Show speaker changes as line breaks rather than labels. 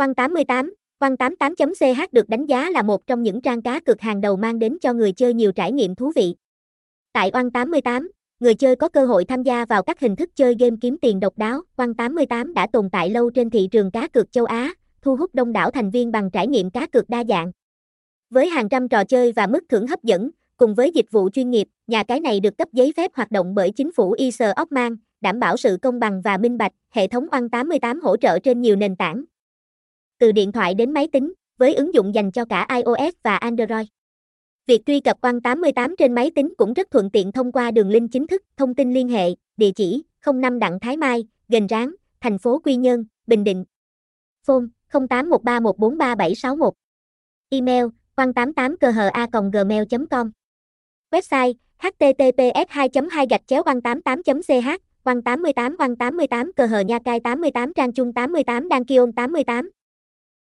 Quan 88, Quan 88.ch được đánh giá là một trong những trang cá cược hàng đầu mang đến cho người chơi nhiều trải nghiệm thú vị. Tại Quan 88, người chơi có cơ hội tham gia vào các hình thức chơi game kiếm tiền độc đáo. Quan 88 đã tồn tại lâu trên thị trường cá cược châu Á, thu hút đông đảo thành viên bằng trải nghiệm cá cược đa dạng. Với hàng trăm trò chơi và mức thưởng hấp dẫn, cùng với dịch vụ chuyên nghiệp, nhà cái này được cấp giấy phép hoạt động bởi chính phủ Isar Oman, đảm bảo sự công bằng và minh bạch. Hệ thống Oan 88 hỗ trợ trên nhiều nền tảng, từ điện thoại đến máy tính, với ứng dụng dành cho cả iOS và Android. Việc truy cập Quan 88 trên máy tính cũng rất thuận tiện thông qua đường link chính thức, thông tin liên hệ, địa chỉ 05 Đặng Thái Mai, Gành Ráng, thành phố Quy Nhơn, Bình Định. Phone 0813143761. Email quan 88 gmail com Website https 2 2 gạch chéo quan 88 ch quan 88 quan 88 cờ hờ nha cai 88 trang chung 88 đăng kiôn 88